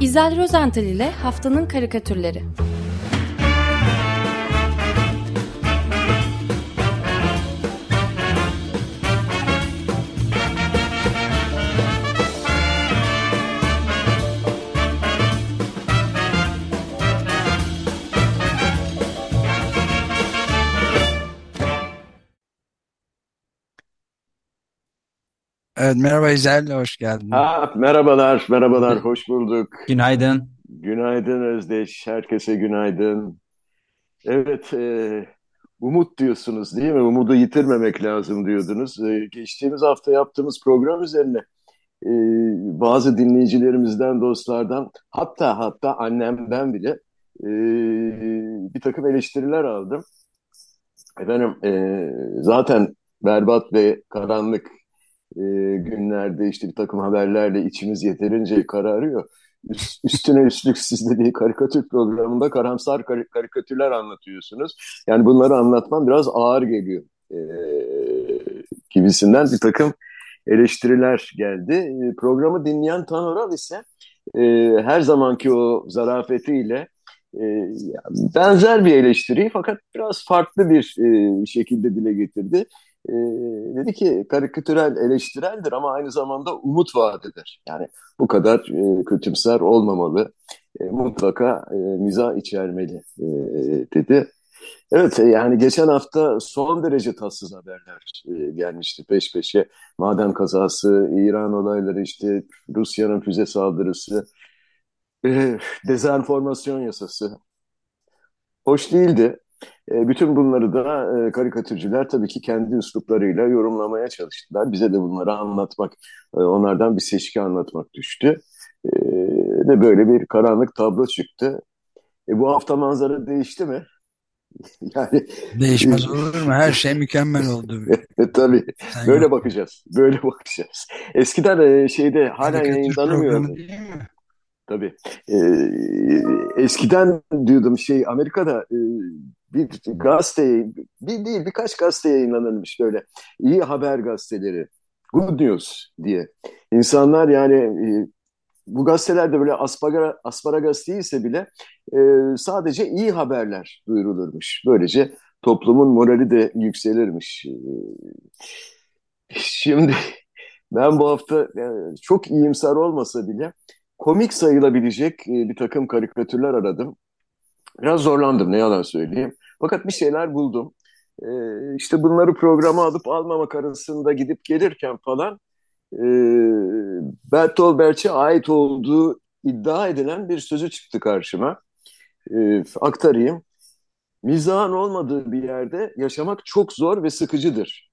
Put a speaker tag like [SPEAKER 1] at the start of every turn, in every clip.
[SPEAKER 1] İzel Rozental ile Haftanın Karikatürleri
[SPEAKER 2] Evet, merhaba İzel, hoş geldin.
[SPEAKER 3] Ha, merhabalar, merhabalar, hoş bulduk.
[SPEAKER 4] Günaydın.
[SPEAKER 3] Günaydın Özdeş, herkese günaydın. Evet, e, umut diyorsunuz değil mi? Umudu yitirmemek lazım diyordunuz. E, geçtiğimiz hafta yaptığımız program üzerine e, bazı dinleyicilerimizden, dostlardan, hatta hatta annemden bile e, bir takım eleştiriler aldım. Efendim, e, zaten berbat ve karanlık e, günlerde işte bir takım haberlerle içimiz yeterince kararıyor. Üst, üstüne üstlük siz dediği karikatür programında karamsar karikatürler anlatıyorsunuz. Yani bunları anlatmam biraz ağır geliyor e, gibisinden bir takım eleştiriler geldi. E, programı dinleyen Tanoral ise e, her zamanki o zarafetiyle e, benzer bir eleştiriyi fakat biraz farklı bir e, şekilde dile getirdi e, dedi ki karikatürel eleştireldir ama aynı zamanda umut vaat eder. Yani bu kadar e, kötümser olmamalı, e, mutlaka e, mizah içermeli e, dedi. Evet yani geçen hafta son derece tatsız haberler e, gelmişti peş peşe. Maden kazası, İran olayları işte Rusya'nın füze saldırısı, e, dezenformasyon yasası. Hoş değildi. E, bütün bunları da e, karikatürcüler tabii ki kendi üsluplarıyla yorumlamaya çalıştılar. Bize de bunları anlatmak, e, onlardan bir seçki anlatmak düştü. Ve böyle bir karanlık tablo çıktı. E, bu hafta manzara değişti mi?
[SPEAKER 2] Yani Değişmez olur mu? Her şey mükemmel oldu.
[SPEAKER 3] e, tabii. Sen böyle yok. bakacağız. Böyle bakacağız. Eskiden şeyde hala yayınlanamıyor. Tabii. Ee, eskiden diyordum şey Amerika'da e, bir gazete, bir değil birkaç gazete yayınlanırmış böyle. iyi haber gazeteleri. Good News diye. İnsanlar yani e, bu gazetelerde böyle aspara, asparagas değilse bile e, sadece iyi haberler duyurulurmuş. Böylece toplumun morali de yükselirmiş. E, şimdi ben bu hafta çok iyimser olmasa bile komik sayılabilecek bir takım karikatürler aradım. Biraz zorlandım ne yalan söyleyeyim. Fakat bir şeyler buldum. E, işte bunları programa alıp almamak arasında gidip gelirken falan e, Bertolt Brecht'e ait olduğu iddia edilen bir sözü çıktı karşıma. E, aktarayım. Mizahın olmadığı bir yerde yaşamak çok zor ve sıkıcıdır.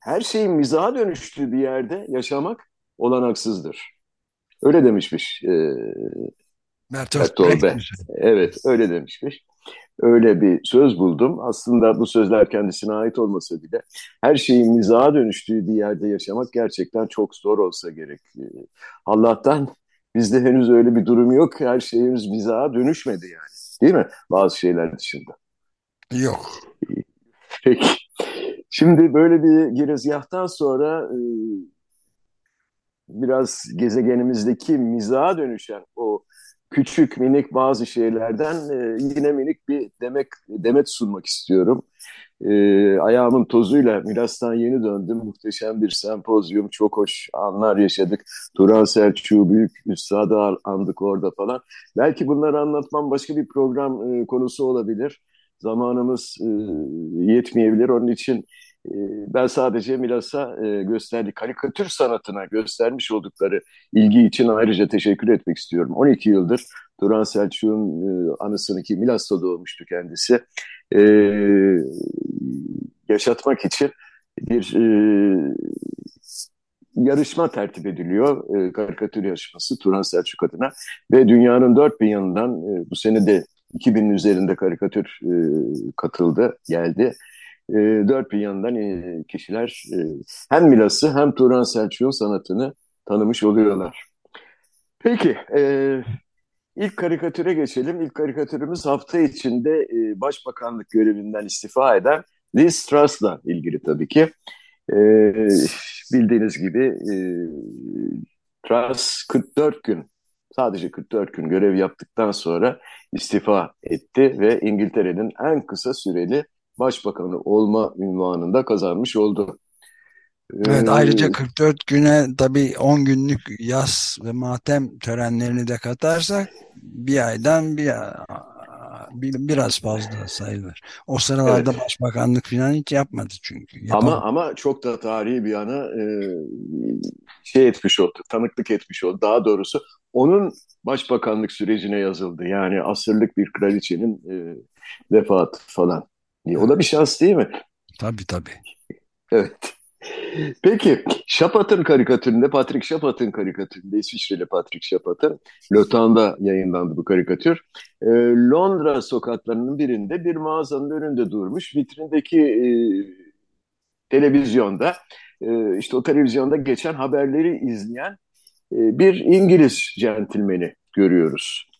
[SPEAKER 3] Her şeyin mizaha dönüştüğü bir yerde yaşamak olanaksızdır. Öyle demişmiş. E,
[SPEAKER 2] Bertolt Brecht.
[SPEAKER 3] Evet, öyle demişmiş. Öyle bir söz buldum. Aslında bu sözler kendisine ait olmasa bile her şeyin mizaha dönüştüğü bir yerde yaşamak gerçekten çok zor olsa gerek. Allah'tan bizde henüz öyle bir durum yok. Her şeyimiz mizaha dönüşmedi yani. Değil mi? Bazı şeyler dışında.
[SPEAKER 2] Yok.
[SPEAKER 3] Peki. Şimdi böyle bir girizgahtan sonra e, biraz gezegenimizdeki mizaha dönüşen o küçük minik bazı şeylerden e, yine minik bir demek demet sunmak istiyorum. E, ayağımın tozuyla Milas'tan yeni döndüm. Muhteşem bir sempozyum, çok hoş anlar yaşadık. Turan Selçuk'u büyük üstadı andık orada falan. Belki bunları anlatmam başka bir program e, konusu olabilir. Zamanımız e, yetmeyebilir. Onun için ben sadece Milas'a e, gösterdiği karikatür sanatına göstermiş oldukları ilgi için ayrıca teşekkür etmek istiyorum. 12 yıldır Turan Selçuk'un e, anısını ki Milas'ta doğmuştu kendisi. E, yaşatmak için bir yarışma tertip ediliyor. karikatür yarışması Turan Selçuk adına. Ve dünyanın dört bin yanından bu sene de 2000'in üzerinde karikatür katıldı, geldi e, dört bir yandan e, kişiler e, hem Milas'ı hem Turan Selçuk'un sanatını tanımış oluyorlar. Peki, e, ilk karikatüre geçelim. İlk karikatürümüz hafta içinde e, başbakanlık görevinden istifa eden Liz Truss'la ilgili tabii ki. E, bildiğiniz gibi e, Truss 44 gün sadece 44 gün görev yaptıktan sonra istifa etti ve İngiltere'nin en kısa süreli başbakanı olma ünvanında kazanmış oldu.
[SPEAKER 2] Evet, ayrıca 44 güne tabii 10 günlük yaz ve matem törenlerini de katarsak bir aydan bir, bir biraz fazla sayılır. O sıralarda evet. başbakanlık falan hiç yapmadı çünkü.
[SPEAKER 3] Yapamadı. Ama ama çok da tarihi bir yana e, şey etmiş oldu, tanıklık etmiş oldu. Daha doğrusu onun başbakanlık sürecine yazıldı. Yani asırlık bir kraliçenin e, vefatı falan. Evet. O da bir şans değil mi?
[SPEAKER 2] Tabii tabii.
[SPEAKER 3] Evet. Peki Şapat'ın karikatüründe, Patrick Şapat'ın karikatüründe, İsviçreli Patrick Şapat'ın Lotan'da yayınlandı bu karikatür. E, Londra sokaklarının birinde bir mağazanın önünde durmuş. Vitrindeki e, televizyonda, e, işte o televizyonda geçen haberleri izleyen e, bir İngiliz centilmeni görüyoruz.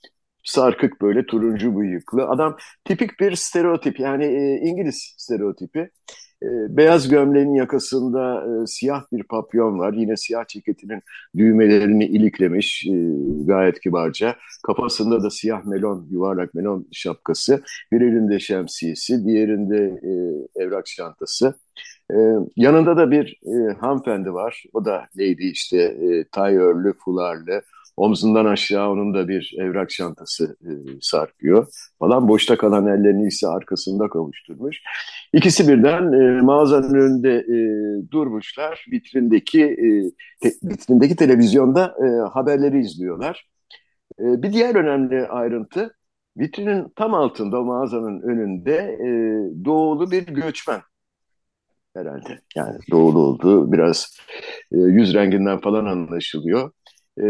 [SPEAKER 3] Sarkık böyle turuncu bıyıklı. Adam tipik bir stereotip yani e, İngiliz stereotipi. E, beyaz gömleğin yakasında e, siyah bir papyon var. Yine siyah ceketinin düğmelerini iliklemiş e, gayet kibarca. Kafasında da siyah melon, yuvarlak melon şapkası. Bir elinde şemsiyesi, diğerinde e, evrak çantası. E, yanında da bir e, hanımefendi var. O da lady işte e, tayörlü, fularlı, Omzundan aşağı onun da bir evrak çantası e, sarkıyor falan. Boşta kalan ellerini ise arkasında kavuşturmuş. İkisi birden e, mağazanın önünde e, durmuşlar. Vitrindeki vitrindeki televizyonda haberleri izliyorlar. Bir diğer önemli ayrıntı vitrinin tam altında mağazanın önünde doğulu bir göçmen herhalde. Yani doğulu olduğu biraz e, yüz renginden falan anlaşılıyor e,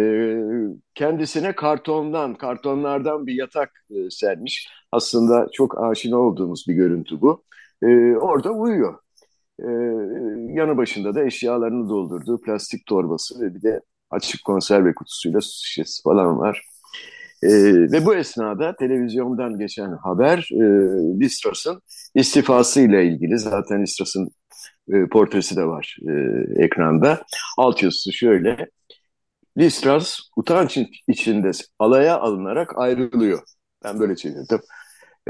[SPEAKER 3] kendisine kartondan, kartonlardan bir yatak e, sermiş. Aslında çok aşina olduğumuz bir görüntü bu. E, orada uyuyor. E, yanı başında da eşyalarını doldurduğu plastik torbası ve bir de açık konserve kutusuyla su şişesi falan var. E, ve bu esnada televizyondan geçen haber e, Listras'ın istifası ile ilgili. Zaten Listras'ın e, portresi de var e, ekranda. Alt yazısı şöyle. Listras utanç içinde alaya alınarak ayrılıyor. Ben böyle çevirdim.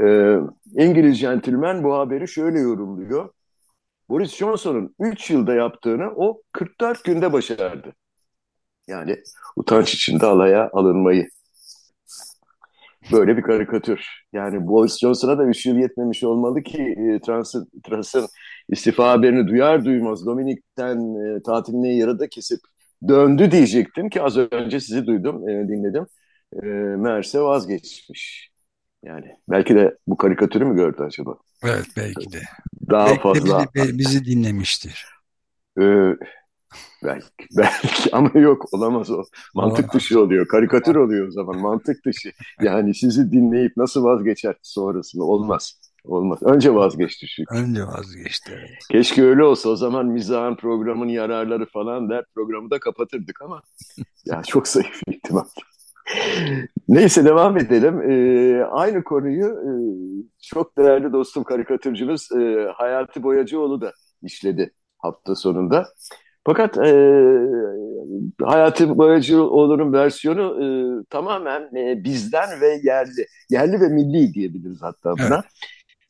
[SPEAKER 3] Ee, İngiliz centilmen bu haberi şöyle yorumluyor. Boris Johnson'un 3 yılda yaptığını o 44 günde başardı. Yani utanç içinde alaya alınmayı. Böyle bir karikatür. Yani Boris Johnson'a da 3 yıl yetmemiş olmalı ki e, Truss'ın Trans istifa haberini duyar duymaz Dominik'ten e, tatilini yarıda kesip döndü diyecektim ki az önce sizi duydum, e, dinledim. E, meğerse vazgeçmiş. Yani belki de bu karikatürü mü gördü acaba?
[SPEAKER 2] Evet belki de.
[SPEAKER 3] Daha belki fazla.
[SPEAKER 2] De bizi, bizi dinlemiştir.
[SPEAKER 3] Ee, belki, belki ama yok olamaz o. Mantık dışı oluyor. Karikatür oluyor o zaman mantık dışı. Yani sizi dinleyip nasıl vazgeçer sonrasında olmaz. Olmaz. Önce vazgeçti çünkü.
[SPEAKER 2] Önce vazgeçti. Evet.
[SPEAKER 3] Keşke öyle olsa. O zaman mizahın programın yararları falan der programı da kapatırdık ama ya çok zayıf ihtimal. Neyse devam edelim. Ee, aynı konuyu e, çok değerli dostum karikatürcümüz e, Hayati Boyacıoğlu da işledi hafta sonunda. Fakat e, Hayati Boyacıoğlu'nun versiyonu e, tamamen e, bizden ve yerli. Yerli ve milli diyebiliriz hatta buna. Evet.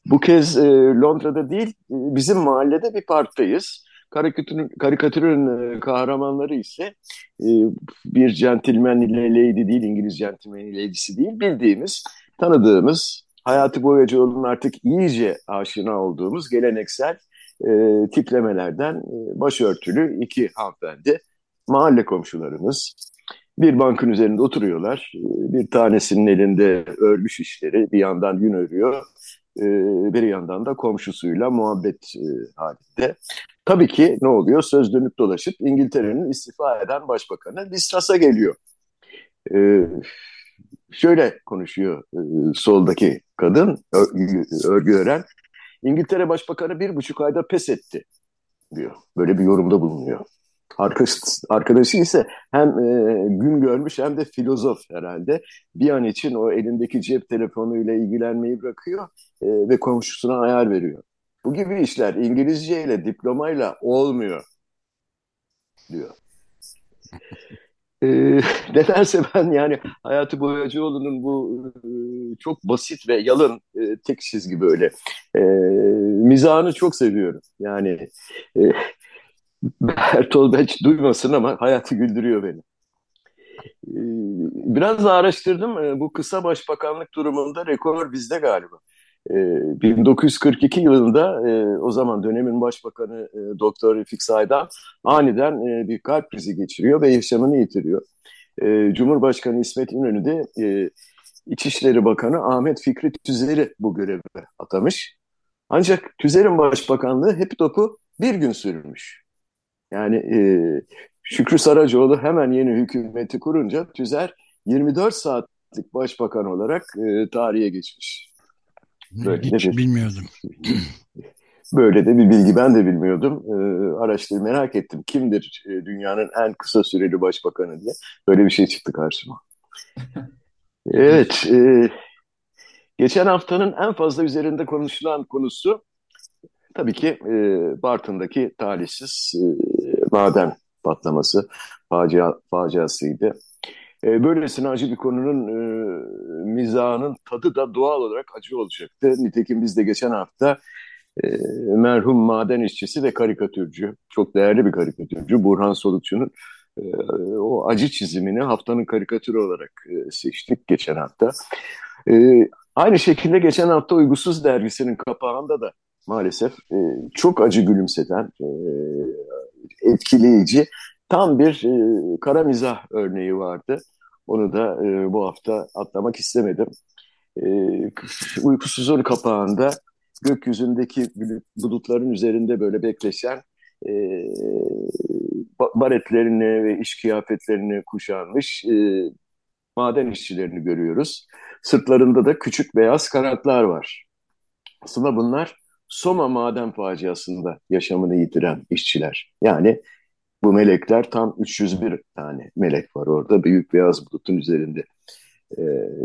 [SPEAKER 3] Bu kez e, Londra'da değil, e, bizim mahallede bir parktayız. Karikatürün, karikatürün e, kahramanları ise e, bir centilmen ile lady değil, İngiliz centilmen ile lady'si değil, bildiğimiz, tanıdığımız, Hayati Boyacıoğlu'nun artık iyice aşina olduğumuz geleneksel e, tiplemelerden e, başörtülü iki hanımefendi, mahalle komşularımız. Bir bankın üzerinde oturuyorlar. E, bir tanesinin elinde örgü şişleri, bir yandan yün örüyor e, bir yandan da komşusuyla muhabbet e, halinde. Tabii ki ne oluyor? Söz dönüp dolaşıp İngiltere'nin istifa eden başbakanı Listras'a geliyor. E, şöyle konuşuyor soldaki kadın, örgü öğren. İngiltere Başbakanı bir buçuk ayda pes etti diyor. Böyle bir yorumda bulunuyor. Arkadaş, arkadaşı ise hem e, gün görmüş hem de filozof herhalde. Bir an için o elindeki cep telefonuyla ilgilenmeyi bırakıyor e, ve komşusuna ayar veriyor. Bu gibi işler İngilizce ile diplomayla olmuyor diyor. E, nedense ben yani Hayati Boyacıoğlu'nun bu e, çok basit ve yalın e, tek çizgi böyle e, mizahını çok seviyorum. Yani e, Bertolt Brecht duymasın ama hayatı güldürüyor beni. E, biraz da araştırdım. E, bu kısa başbakanlık durumunda rekor bizde galiba. 1942 ee, yılında e, o zaman dönemin başbakanı e, Doktor Refik Saydan aniden e, bir kalp krizi geçiriyor ve yaşamını yitiriyor. Cumhurbaşkanı İsmet İnönü de İçişleri Bakanı Ahmet Fikri Tüzer'i bu göreve atamış. Ancak Tüzer'in başbakanlığı hep topu bir gün sürmüş. Yani Şükrü Saracoğlu hemen yeni hükümeti kurunca Tüzer 24 saatlik başbakan olarak tarihe geçmiş.
[SPEAKER 2] Böyle Hiç bir, bilmiyordum.
[SPEAKER 3] Böyle de bir bilgi ben de bilmiyordum. Ee, araştırdım, merak ettim. Kimdir e, dünyanın en kısa süreli başbakanı diye. Böyle bir şey çıktı karşıma. evet. E, geçen haftanın en fazla üzerinde konuşulan konusu tabii ki e, Bartın'daki talihsiz e, maden patlaması facia, faciasıydı. E, böylesine acı bir konunun e, mizahının tadı da doğal olarak acı olacaktı. Nitekim biz de geçen hafta e, merhum maden işçisi ve karikatürcü, çok değerli bir karikatürcü Burhan Solukçu'nun e, o acı çizimini haftanın karikatürü olarak e, seçtik geçen hafta. E, aynı şekilde geçen hafta Uygusuz dergisinin kapağında da maalesef e, çok acı gülümseten, e, etkileyici tam bir e, kara mizah örneği vardı. Onu da e, bu hafta atlamak istemedim. E, uykusuzun kapağında gökyüzündeki bulutların üzerinde böyle bekleşen e, baretlerini ve iş kıyafetlerini kuşanmış e, maden işçilerini görüyoruz. Sırtlarında da küçük beyaz kanatlar var. Aslında bunlar Soma maden faciasında yaşamını yitiren işçiler. Yani bu melekler tam 301 tane melek var orada büyük beyaz bulutun üzerinde. Ee,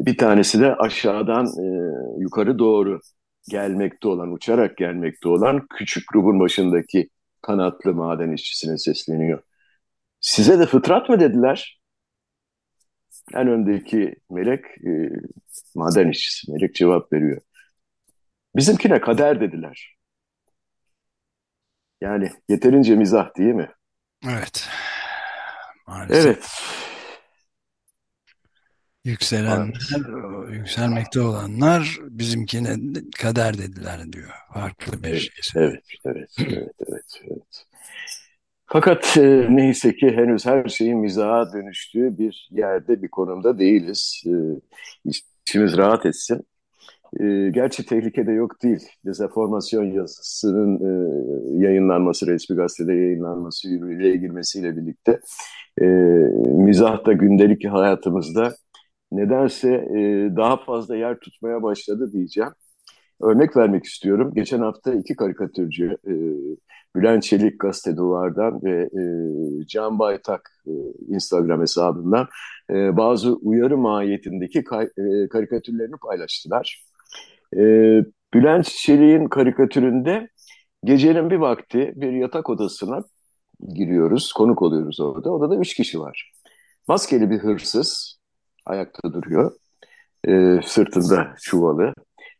[SPEAKER 3] bir tanesi de aşağıdan e, yukarı doğru gelmekte olan, uçarak gelmekte olan küçük grubun başındaki kanatlı maden işçisine sesleniyor. Size de fıtrat mı dediler? En öndeki melek e, maden işçisi. Melek cevap veriyor. Bizimkine kader dediler. Yani yeterince mizah değil mi?
[SPEAKER 2] Evet. Maalesef.
[SPEAKER 3] Evet.
[SPEAKER 2] Yükselenler, yükselmekte olanlar bizimkine kader dediler diyor. Farklı bir
[SPEAKER 3] evet,
[SPEAKER 2] şey.
[SPEAKER 3] Evet, evet, evet, evet, evet. Fakat e, neyse ki henüz her şeyin mizaha dönüştüğü bir yerde, bir konumda değiliz. E, içimiz rahat etsin. E, gerçi tehlikede yok değil. Dezenformasyon yazısının e, yayınlanması, resmi gazetede yayınlanması, yürürlüğe girmesiyle birlikte e, mizah da gündelik hayatımızda nedense e, daha fazla yer tutmaya başladı diyeceğim. Örnek vermek istiyorum. Geçen hafta iki karikatürcü, e, Bülent Çelik Gazete Duvar'dan ve e, Can Baytak e, Instagram hesabından e, bazı uyarı mahiyetindeki kay, e, karikatürlerini paylaştılar. E, Bülent Çelik'in karikatüründe gecenin bir vakti bir yatak odasına giriyoruz, konuk oluyoruz orada. Odada üç kişi var. Maskeli bir hırsız ayakta duruyor, e, sırtında çuvalı.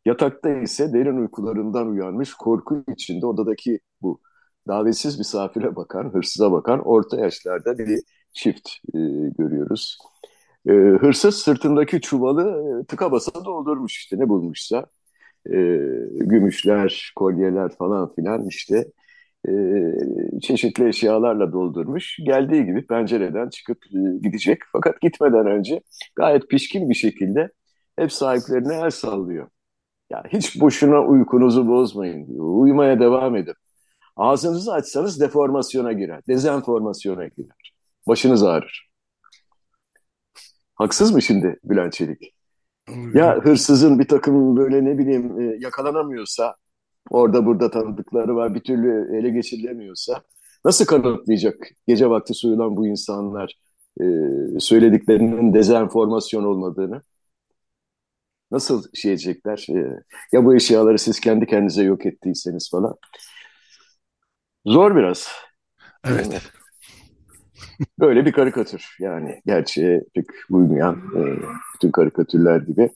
[SPEAKER 3] Yatakta ise derin uykularından uyanmış, korku içinde odadaki bu davetsiz misafire bakan, hırsıza bakan orta yaşlarda bir çift e, görüyoruz. E, hırsız sırtındaki çuvalı e, tıka basa doldurmuş işte ne bulmuşsa e, gümüşler, kolyeler falan filan işte e, çeşitli eşyalarla doldurmuş. Geldiği gibi pencereden çıkıp e, gidecek. Fakat gitmeden önce gayet pişkin bir şekilde ev sahiplerine el sallıyor. Ya hiç boşuna uykunuzu bozmayın diyor. Uyumaya devam edin. Ağzınızı açsanız deformasyona girer, dezenformasyona girer. Başınız ağrır. Haksız mı şimdi Bülent Çelik? Ya hırsızın bir takım böyle ne bileyim e, yakalanamıyorsa, orada burada tanıdıkları var bir türlü ele geçirilemiyorsa nasıl kanıtlayacak gece vakti soyulan bu insanlar e, söylediklerinin dezenformasyon olmadığını? Nasıl şey edecekler? E, ya bu eşyaları siz kendi kendinize yok ettiyseniz falan. Zor biraz.
[SPEAKER 2] Evet.
[SPEAKER 3] Böyle bir karikatür yani gerçeğe pek uymayan e, bütün karikatürler gibi.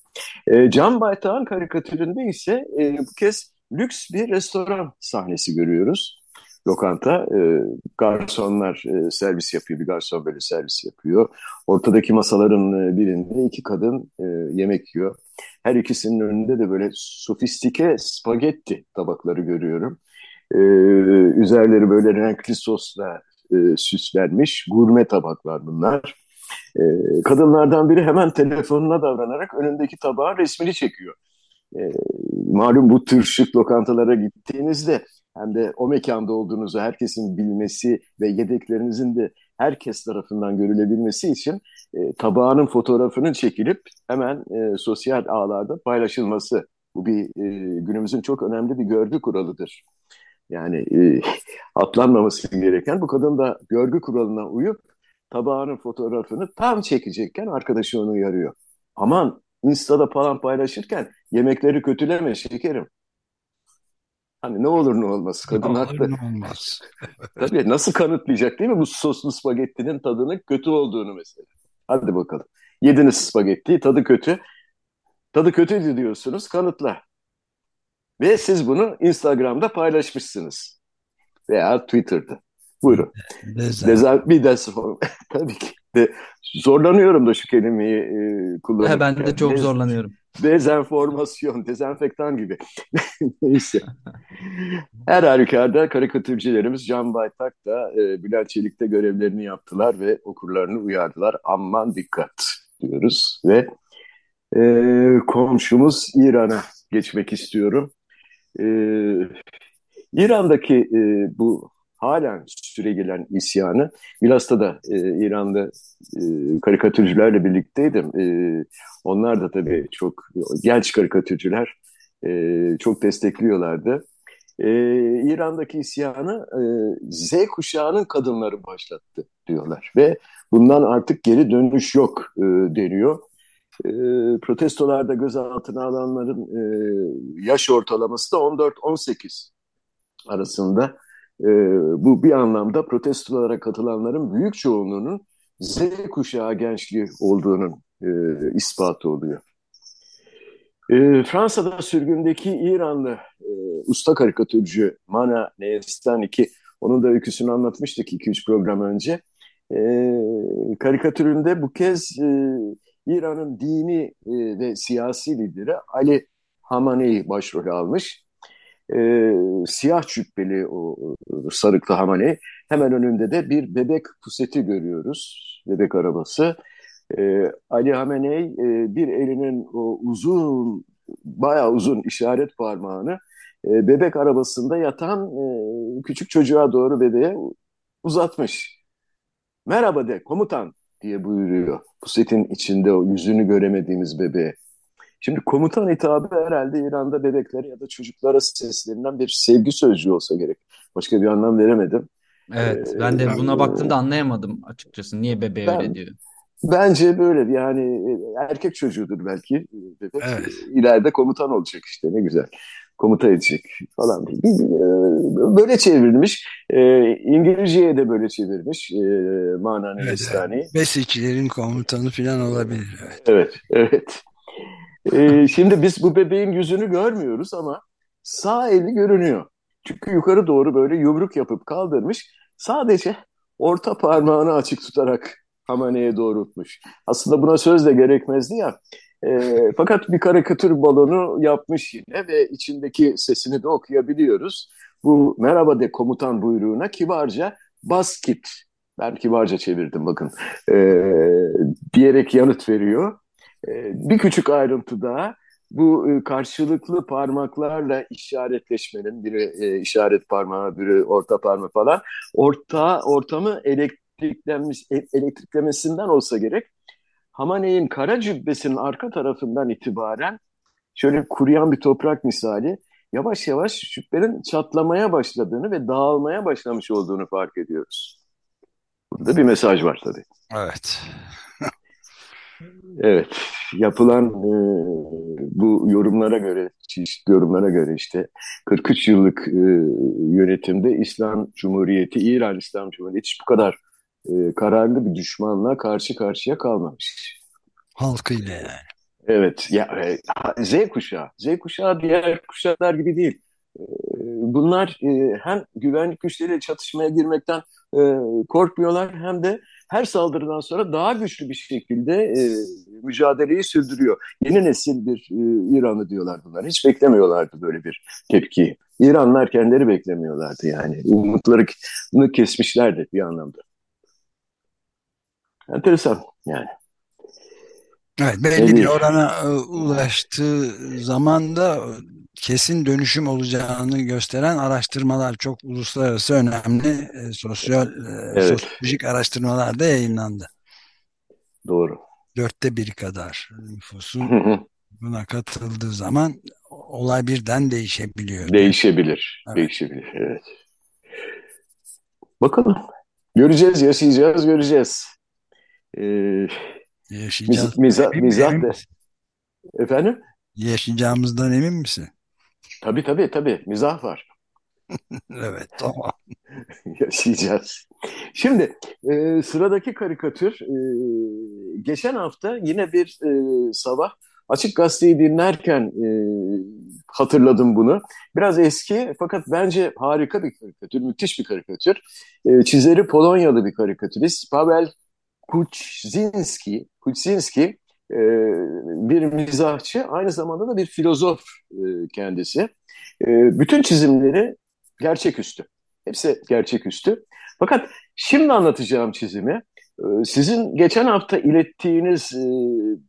[SPEAKER 3] E, Can Baytağ'ın karikatüründe ise e, bu kez lüks bir restoran sahnesi görüyoruz. Lokanta, e, garsonlar e, servis yapıyor, bir garson böyle servis yapıyor. Ortadaki masaların e, birinde iki kadın e, yemek yiyor. Her ikisinin önünde de böyle sofistike spagetti tabakları görüyorum. E, üzerleri böyle renkli sosla e, süslenmiş gurme tabaklar bunlar. E, kadınlardan biri hemen telefonuna davranarak önündeki tabağın resmini çekiyor. E, malum bu tür şık lokantalara gittiğinizde hem de o mekanda olduğunuzu herkesin bilmesi ve yedeklerinizin de herkes tarafından görülebilmesi için e, tabağının fotoğrafının çekilip hemen e, sosyal ağlarda paylaşılması. Bu bir e, günümüzün çok önemli bir görgü kuralıdır. Yani e, atlanmaması gereken bu kadın da görgü kuralına uyup tabağının fotoğrafını tam çekecekken arkadaşı onu uyarıyor. Aman Insta'da falan paylaşırken yemekleri kötüleme şekerim. Hani ne olur ne olmaz. Kadın
[SPEAKER 2] ne
[SPEAKER 3] haklı.
[SPEAKER 2] ne olmaz.
[SPEAKER 3] Tabii nasıl kanıtlayacak değil mi bu soslu spagettinin tadının kötü olduğunu mesela. Hadi bakalım. Yediniz spagettiyi tadı kötü. Tadı kötüydü diyorsunuz kanıtla. Ve siz bunu Instagram'da paylaşmışsınız. Veya Twitter'da. Buyurun.
[SPEAKER 2] Deza.
[SPEAKER 3] Bir dezenform. Tabii ki. De, zorlanıyorum da şu kelimeyi e, kullanırken.
[SPEAKER 4] He, ben de çok
[SPEAKER 3] Dez-
[SPEAKER 4] zorlanıyorum.
[SPEAKER 3] Dezenformasyon, dezenfektan gibi. Neyse. Her halükarda karikatürcülerimiz Can Baytak da e, Bülent Çelik'te görevlerini yaptılar ve okurlarını uyardılar. Aman dikkat diyoruz ve e, komşumuz İran'a geçmek istiyorum. E, İran'daki e, bu halen süregelen isyanı, Milas'ta da e, İran'da e, karikatürcülerle birlikteydim. E, onlar da tabii çok genç karikatürcüler e, çok destekliyorlardı. E, İran'daki isyanı e, Z kuşağının kadınları başlattı diyorlar ve bundan artık geri dönüş yok e, deniyor. E, protestolarda gözaltına alanların e, yaş ortalaması da 14-18 arasında. E, bu bir anlamda protestolara katılanların büyük çoğunluğunun Z kuşağı gençliği olduğunun e, ispatı oluyor. E, Fransa'da sürgündeki İranlı e, usta karikatürcü Mana Neyestani ki onun da öyküsünü anlatmıştık 2-3 program önce. E, karikatüründe bu kez e, İran'ın dini e, ve siyasi lideri Ali Hamane'yi başrol almış. E, siyah cübbeli o sarıklı Hamane hemen önünde de bir bebek puseti görüyoruz. Bebek arabası. E, Ali Hameney e, bir elinin o uzun, bayağı uzun işaret parmağını bebek arabasında yatan küçük çocuğa doğru bebeğe uzatmış. Merhaba de komutan diye buyuruyor. Pusetin içinde o yüzünü göremediğimiz bebeğe. Şimdi komutan hitabı herhalde İran'da bebeklere ya da çocuklara seslerinden bir sevgi sözcüğü olsa gerek. Başka bir anlam veremedim.
[SPEAKER 4] Evet, ben de buna baktığımda anlayamadım açıkçası. Niye bebeğe
[SPEAKER 3] Ben-
[SPEAKER 4] öyle diyor?
[SPEAKER 3] Bence böyle yani e, erkek çocuğudur belki bebek.
[SPEAKER 2] Evet.
[SPEAKER 3] İleride komutan olacak işte ne güzel. Komuta edecek falan. Bir- e, Böyle çevrilmiş. E, İngilizceye de böyle çevirmiş. E, Manan
[SPEAKER 2] Evet,
[SPEAKER 3] Estani.
[SPEAKER 2] Besikçilerin komutanı falan olabilir. Evet.
[SPEAKER 3] Evet, evet. Ee, şimdi biz bu bebeğin yüzünü görmüyoruz ama sağ eli görünüyor. Çünkü yukarı doğru böyle yumruk yapıp kaldırmış. Sadece orta parmağını açık tutarak Hamane'ye doğrultmuş. Aslında buna söz de gerekmezdi ya. Ee, fakat bir karikatür balonu yapmış yine ve içindeki sesini de okuyabiliyoruz. Bu merhaba de komutan buyruğuna kibarca basket, ben kibarca çevirdim bakın, ee, diyerek yanıt veriyor. Ee, bir küçük ayrıntı daha. Bu e, karşılıklı parmaklarla işaretleşmenin, biri e, işaret parmağı, biri orta parmağı falan, orta ortamı elektriklenmiş, e- elektriklemesinden olsa gerek. Hamaney'in kara cübbesinin arka tarafından itibaren şöyle kuruyan bir toprak misali yavaş yavaş cübbenin çatlamaya başladığını ve dağılmaya başlamış olduğunu fark ediyoruz. Burada bir mesaj var tabii.
[SPEAKER 2] Evet.
[SPEAKER 3] Evet, yapılan e, bu yorumlara göre, çeşitli yorumlara göre işte 43 yıllık e, yönetimde İslam Cumhuriyeti, İran İslam Cumhuriyeti hiç bu kadar e, kararlı bir düşmanla karşı karşıya kalmamış.
[SPEAKER 2] Halkıyla yani.
[SPEAKER 3] Evet, ya e, Z kuşağı. Z kuşağı diğer kuşaklar gibi değil. E, bunlar e, hem güvenlik güçleriyle çatışmaya girmekten e, korkmuyorlar hem de her saldırıdan sonra daha güçlü bir şekilde e, mücadeleyi sürdürüyor. Yeni nesil bir e, İran'ı diyorlar bunlar. Hiç beklemiyorlardı böyle bir tepkiyi. İranlar kendileri beklemiyorlardı yani. Umutlarını kesmişlerdi bir anlamda. Enteresan yani.
[SPEAKER 2] Evet, belli bir orana e, ulaştığı zaman da kesin dönüşüm olacağını gösteren araştırmalar çok uluslararası önemli e, sosyal e, evet. sosyolojik araştırmalar da yayınlandı.
[SPEAKER 3] Doğru.
[SPEAKER 2] Dörtte bir kadar nüfusun buna katıldığı zaman olay birden değişebiliyor.
[SPEAKER 3] Değişebilir. Evet. Değişebilir. Evet. Bakalım. Göreceğiz, yaşayacağız, göreceğiz. Ee,
[SPEAKER 2] Yaşayacağız.
[SPEAKER 3] Miza, mizah de. Efendim?
[SPEAKER 2] Yaşayacağımızdan emin misin?
[SPEAKER 3] Tabii tabii tabii. Mizah var.
[SPEAKER 2] evet tamam.
[SPEAKER 3] Yaşayacağız. Şimdi e, sıradaki karikatür e, geçen hafta yine bir e, sabah Açık Gazete'yi dinlerken e, hatırladım bunu. Biraz eski fakat bence harika bir karikatür, müthiş bir karikatür. E, çizeri Polonyalı bir karikatürist Pavel Kuczynski, Kuczynski e, bir mizahçı, aynı zamanda da bir filozof e, kendisi. E, bütün çizimleri gerçeküstü. Hepsi gerçeküstü. Fakat şimdi anlatacağım çizimi e, sizin geçen hafta ilettiğiniz e,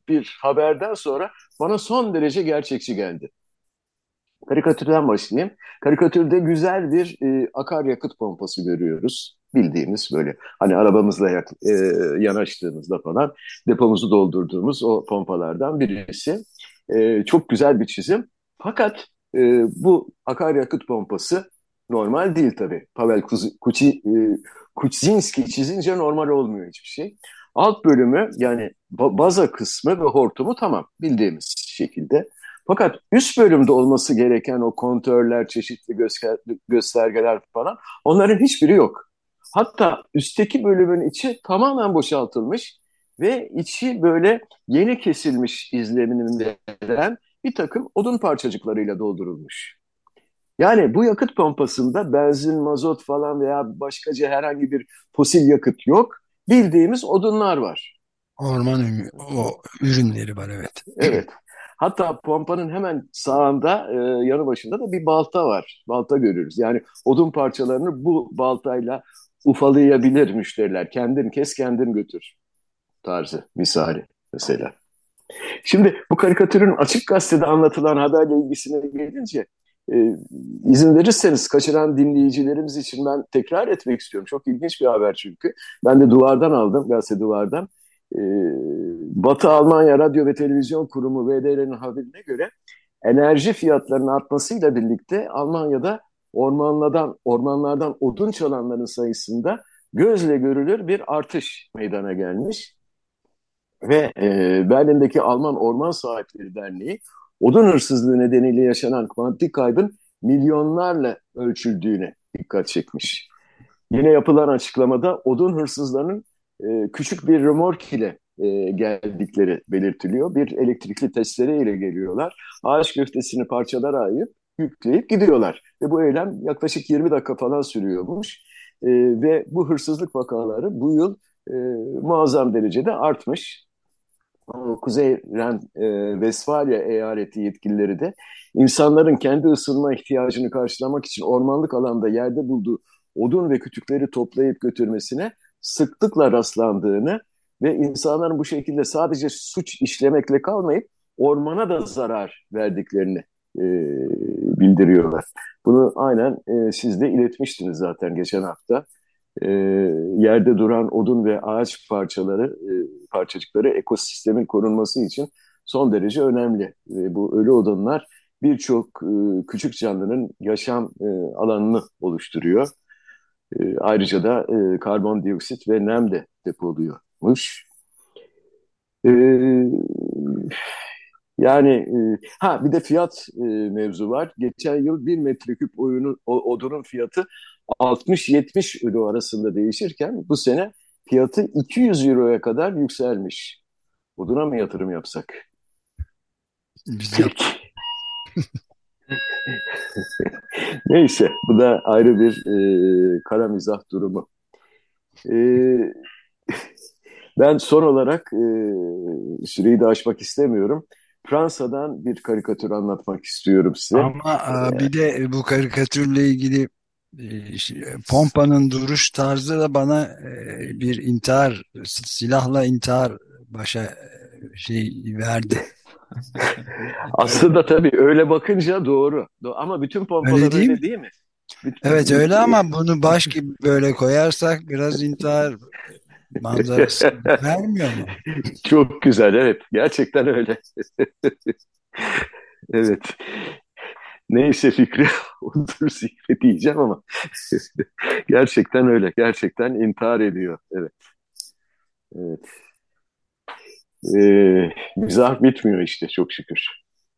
[SPEAKER 3] bir haberden sonra bana son derece gerçekçi geldi. Karikatürden başlayayım. Karikatürde güzel bir e, akaryakıt pompası görüyoruz. Bildiğimiz böyle hani arabamızla yak, e, yanaştığımızda falan depomuzu doldurduğumuz o pompalardan birisi. E, çok güzel bir çizim. Fakat e, bu akaryakıt pompası normal değil tabii. Pavel Kuci, e, Kuczynski çizince normal olmuyor hiçbir şey. Alt bölümü yani baza kısmı ve hortumu tamam bildiğimiz şekilde. Fakat üst bölümde olması gereken o kontörler, çeşitli göster göstergeler falan onların hiçbiri yok. Hatta üstteki bölümün içi tamamen boşaltılmış ve içi böyle yeni kesilmiş izlenimini veren bir takım odun parçacıklarıyla doldurulmuş. Yani bu yakıt pompasında benzin, mazot falan veya başkaca herhangi bir fosil yakıt yok. Bildiğimiz odunlar var.
[SPEAKER 2] Orman o ürünleri var evet.
[SPEAKER 3] Evet. Hatta pompanın hemen sağında e, yanı başında da bir balta var. Balta görürüz. Yani odun parçalarını bu baltayla ufalayabilir müşteriler. Kendin kes kendin götür tarzı misali mesela. Şimdi bu karikatürün açık gazetede anlatılan haberle ilgisine gelince e, izin verirseniz kaçıran dinleyicilerimiz için ben tekrar etmek istiyorum. Çok ilginç bir haber çünkü. Ben de duvardan aldım, gazete duvardan. E, Batı Almanya Radyo ve Televizyon Kurumu VDR'nin haberine göre enerji fiyatlarının artmasıyla birlikte Almanya'da ormanlardan ormanlardan odun çalanların sayısında gözle görülür bir artış meydana gelmiş. Ve e, Berlin'deki Alman Orman Sahipleri Derneği odun hırsızlığı nedeniyle yaşanan kuantik kaybın milyonlarla ölçüldüğüne dikkat çekmiş. Yine yapılan açıklamada odun hırsızlarının e, küçük bir remork ile e, geldikleri belirtiliyor. Bir elektrikli testere ile geliyorlar. Ağaç köftesini parçalara ayıp yükleyip gidiyorlar. Ve bu eylem yaklaşık 20 dakika falan sürüyormuş. E, ve bu hırsızlık vakaları bu yıl e, muazzam derecede artmış. Kuzey Ren, e, Vesfalya eyaleti yetkilileri de insanların kendi ısınma ihtiyacını karşılamak için ormanlık alanda yerde bulduğu odun ve kütükleri toplayıp götürmesine sıklıkla rastlandığını ve insanların bu şekilde sadece suç işlemekle kalmayıp ormana da zarar verdiklerini e, bildiriyorlar. Bunu aynen e, siz de iletmiştiniz zaten geçen hafta. E, yerde duran odun ve ağaç parçaları, e, parçacıkları ekosistemin korunması için son derece önemli. E, bu ölü odunlar birçok e, küçük canlının yaşam e, alanını oluşturuyor. E, ayrıca da e, karbondioksit ve nem de depoluyormuş. E, yani e, ha bir de fiyat e, mevzu var. Geçen yıl bir metreküp oyunu, o, odunun fiyatı 60-70 euro arasında değişirken bu sene fiyatı 200 euroya kadar yükselmiş. Oduna mı yatırım yapsak? Peki. Neyse, bu da ayrı bir e, kara mizah durumu. E, ben son olarak e, süreyi de aşmak istemiyorum. Fransa'dan bir karikatür anlatmak istiyorum size.
[SPEAKER 2] Ama e, bir de bu karikatürle ilgili e, şey, Pompa'nın duruş tarzı da bana e, bir intihar, silahla intihar başa e, şey verdi.
[SPEAKER 3] Aslında tabii öyle bakınca doğru. Do- Ama bütün pompalar
[SPEAKER 2] Öyle değil
[SPEAKER 3] öyle değil mi? Bütün-
[SPEAKER 2] Evet öyle ama bunu baş gibi böyle koyarsak biraz intihar manzarası vermiyor mu?
[SPEAKER 3] Çok güzel, evet. Gerçekten öyle. Evet. Neyse Fikri, odur Zihri diyeceğim ama gerçekten öyle. Gerçekten intihar ediyor. Evet. Evet. Ee, mizah bitmiyor işte çok şükür.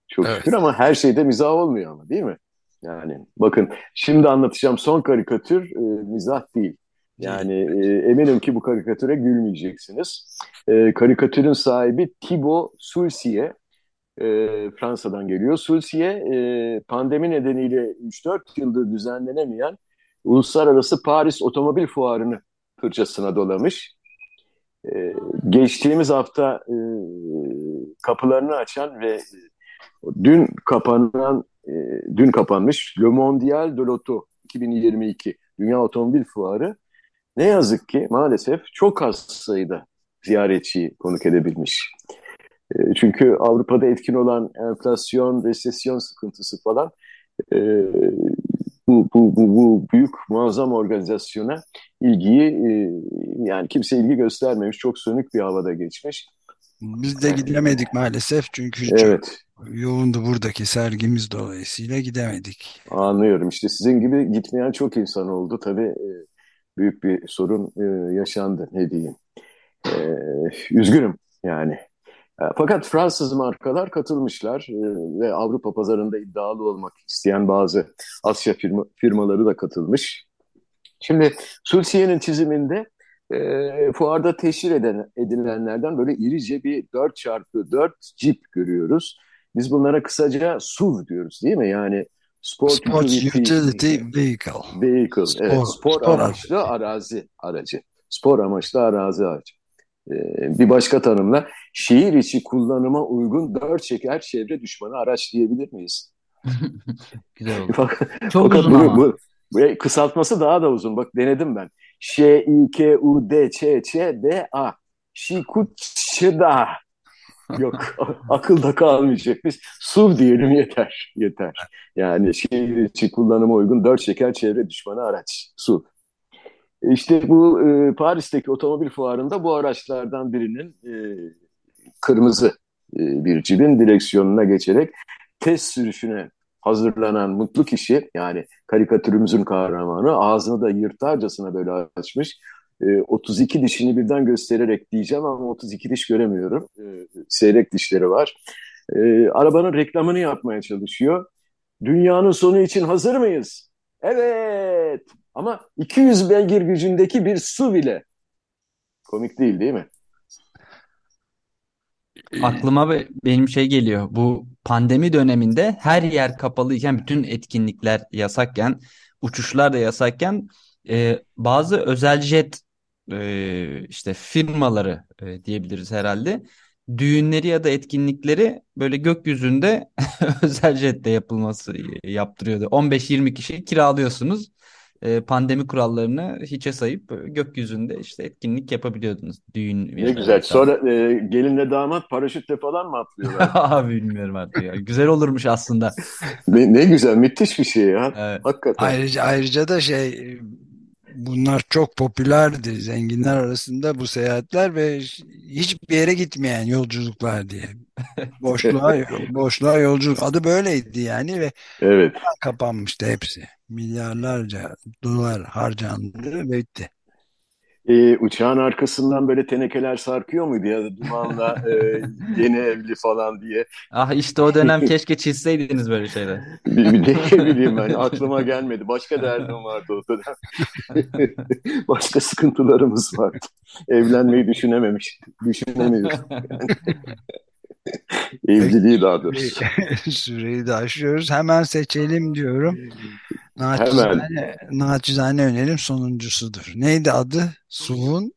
[SPEAKER 3] Çok
[SPEAKER 2] Evet.
[SPEAKER 3] şükür ama her şeyde mizah olmuyor ama değil mi? Yani bakın şimdi anlatacağım son karikatür e, mizah değil. Yani e, eminim ki bu karikatüre gülmeyeceksiniz. E, karikatürün sahibi Thibaut Sulcier. E, Fransa'dan geliyor. Sulcier e, pandemi nedeniyle 3-4 yıldır düzenlenemeyen Uluslararası Paris Otomobil Fuarı'nı fırçasına dolamış. E, geçtiğimiz hafta e, kapılarını açan ve dün kapanan e, dün kapanmış Le Mondial de l'Auto 2022 Dünya Otomobil Fuarı ne yazık ki maalesef çok az sayıda ziyaretçiyi konuk edebilmiş. E, çünkü Avrupa'da etkin olan enflasyon, resesyon sıkıntısı falan e, bu, bu, bu, bu büyük muazzam organizasyona ilgiyi e, yani kimse ilgi göstermemiş. Çok sönük bir havada geçmiş.
[SPEAKER 2] Biz de gidemedik maalesef çünkü çok
[SPEAKER 3] Evet
[SPEAKER 2] yoğundu buradaki sergimiz dolayısıyla gidemedik.
[SPEAKER 3] anlıyorum. İşte sizin gibi gitmeyen çok insan oldu. Tabii büyük bir sorun e, yaşandı ne diyeyim. E, üzgünüm yani. E, Fakat Fransız markalar katılmışlar e, ve Avrupa pazarında iddialı olmak isteyen bazı Asya firma, firmaları da katılmış. Şimdi Sulciye'nin çiziminde e, fuarda teşhir eden, edilenlerden böyle irice bir 4x4 Jeep görüyoruz. Biz bunlara kısaca SUV diyoruz değil mi? Yani Sport,
[SPEAKER 2] Sport
[SPEAKER 3] Utility,
[SPEAKER 2] Vehicle.
[SPEAKER 3] Vehicle.
[SPEAKER 2] Spor,
[SPEAKER 3] evet, spor,
[SPEAKER 2] spor
[SPEAKER 3] amaçlı arazi aracı. Spor amaçlı arazi aracı. Ee, bir başka tanımla şehir içi kullanıma uygun dört çeker çevre düşmanı araç diyebilir miyiz?
[SPEAKER 4] Güzel oldu.
[SPEAKER 3] Bak-
[SPEAKER 4] Çok
[SPEAKER 3] Fakat
[SPEAKER 4] uzun
[SPEAKER 3] bu,
[SPEAKER 4] ama.
[SPEAKER 3] bu, bu kısaltması daha da uzun. Bak denedim ben. Ş, İ, K, U, D, Ç, Ç, D, A. Şikuçda. Yok akılda kalmayacak. Biz SUV diyelim yeter. Yeter. Yani şehir içi kullanıma uygun dört şeker çevre düşmanı araç. SUV. İşte bu e, Paris'teki otomobil fuarında bu araçlardan birinin e, kırmızı e, bir cibin direksiyonuna geçerek test sürüşüne hazırlanan mutlu kişi yani karikatürümüzün kahramanı ağzını da yırtarcasına böyle açmış. E, 32 dişini birden göstererek diyeceğim ama 32 diş göremiyorum. E, seyrek dişleri var. E, arabanın reklamını yapmaya çalışıyor. Dünyanın sonu için hazır mıyız? Evet. Ama 200 beygir gücündeki bir su bile. Komik değil değil mi?
[SPEAKER 4] Aklıma be- benim şey geliyor. Bu pandemi döneminde her yer kapalıyken, bütün etkinlikler yasakken, uçuşlar da yasakken e, bazı özel jet e, işte firmaları e, diyebiliriz herhalde. Düğünleri ya da etkinlikleri böyle gökyüzünde özel jette yapılması e, yaptırıyordu. 15-20 kişi kiralıyorsunuz. E, pandemi kurallarını hiçe sayıp gökyüzünde işte etkinlik yapabiliyordunuz. Düğün
[SPEAKER 3] Ne güzel. Sonra e, gelinle damat paraşütle falan mı atlıyorlar?
[SPEAKER 4] Abi bilmiyorum artık ya. Güzel olurmuş aslında.
[SPEAKER 3] ne, ne güzel, müthiş bir şey ya.
[SPEAKER 4] Evet.
[SPEAKER 3] Hakikaten.
[SPEAKER 2] Ayrıca ayrıca da şey bunlar çok popülerdi zenginler arasında bu seyahatler ve hiçbir yere gitmeyen yolculuklar diye. Boşluğa boşluğa yolculuk adı böyleydi yani ve
[SPEAKER 3] Evet.
[SPEAKER 2] kapanmıştı hepsi. Milyarlarca dolar harcandı ve bitti.
[SPEAKER 3] E, uçağın arkasından böyle tenekeler sarkıyor muydu ya da dumanla e, yeni evli falan diye.
[SPEAKER 4] Ah işte o dönem keşke çizseydiniz böyle şeyler.
[SPEAKER 3] Bir, bir ne bileyim ben aklıma gelmedi. Başka derdim vardı o dönem. Başka sıkıntılarımız vardı. Evlenmeyi düşünememiş. Düşünemiyoruz. Yani. Evliliği daha doğrusu.
[SPEAKER 2] Süreyi de aşıyoruz. Hemen seçelim diyorum. Naçizane, naçizane önerim sonuncusudur. Neydi adı? Suvun?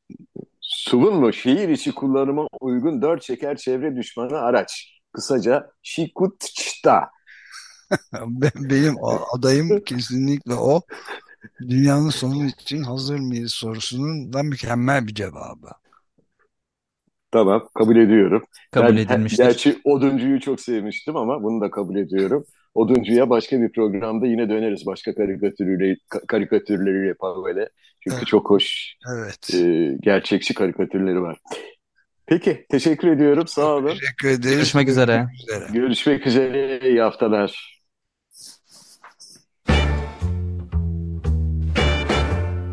[SPEAKER 3] Suvun mu? Şehir içi kullanıma uygun dört şeker çevre düşmanı araç. Kısaca Şikutç'ta.
[SPEAKER 2] Benim adayım kesinlikle o. Dünyanın sonu için hazır mıyız sorusunun da mükemmel bir cevabı.
[SPEAKER 3] Tamam, kabul ediyorum.
[SPEAKER 4] Kabul ben, edilmiştir.
[SPEAKER 3] Gerçi Oduncu'yu çok sevmiştim ama bunu da kabul ediyorum. Oduncu'ya başka bir programda yine döneriz. Başka karikatürleriyle, karikatürleriyle Pavel'e. Çünkü evet. çok hoş,
[SPEAKER 2] evet.
[SPEAKER 3] e, gerçekçi karikatürleri var. Peki, teşekkür ediyorum. Sağ olun.
[SPEAKER 2] Teşekkür ederiz.
[SPEAKER 4] Görüşmek üzere.
[SPEAKER 3] Görüşmek üzere. İyi haftalar.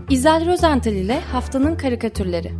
[SPEAKER 1] İzel Rozental ile Haftanın Karikatürleri